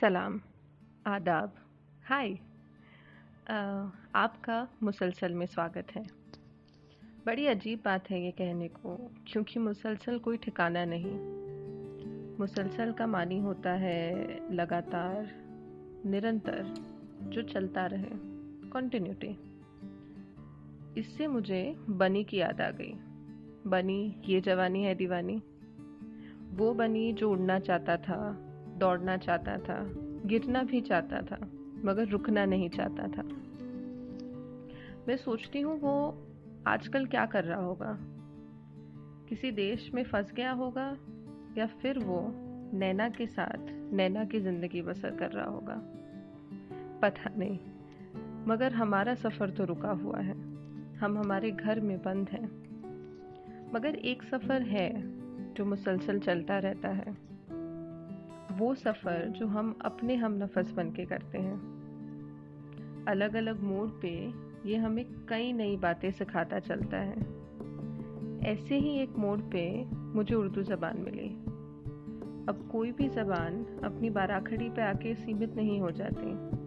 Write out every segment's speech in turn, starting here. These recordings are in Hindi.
सलाम, आदाब। हाय। आपका मुसलसल में स्वागत है। बड़ी अजीब बात है ये कहने को, क्योंकि मुसलसल कोई ठिकाना नहीं। मुसलसल का मानी होता है लगातार, निरंतर, जो चलता रहे कंटिन्यूटी इससे मुझे बनी की याद आ गई। बनी ये जवानी है दीवानी। वो बनी जो उड़ना चाहता था दौड़ना चाहता था, गिरना भी चाहता था, मगर रुकना नहीं चाहता था। मैं सोचती हूँ वो आजकल क्या कर रहा होगा। किसी देश में फंस गया होगा या फिर वो नैना के साथ, नैना की ज़िंदगी बसर कर रहा होगा। पता नहीं, मगर हमारा सफ़र तो रुका हुआ है। हम हमारे घर में बंद हैं। मगर एक सफ़र है जो मुसलसल चलता रहता है। वो सफ़र जो हम अपने हम नफस बन के करते हैं। अलग अलग मोड़ पे ये हमें कई नई बातें सिखाता चलता है। ऐसे ही एक मोड़ पे मुझे उर्दू ज़बान मिली। अब कोई भी ज़बान अपनी बाराखड़ी पे आके सीमित नहीं हो जाती।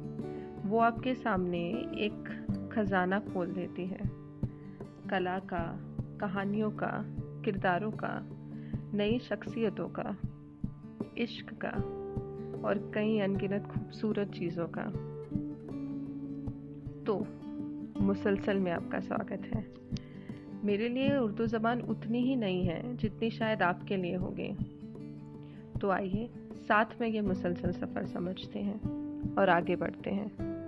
वो आपके सामने एक खजाना खोल देती है। कला का, कहानियों का, किरदारों का, नई शख्सियतों का। इश्क का और कई अनगिनत खूबसूरत चीज़ों का। तो मुसलसल में आपका स्वागत है। मेरे लिए उर्दू ज़बान उतनी ही नहीं है जितनी शायद आपके लिए होगी। तो आइए, साथ में ये मुसलसल सफ़र समझते हैं और आगे बढ़ते हैं।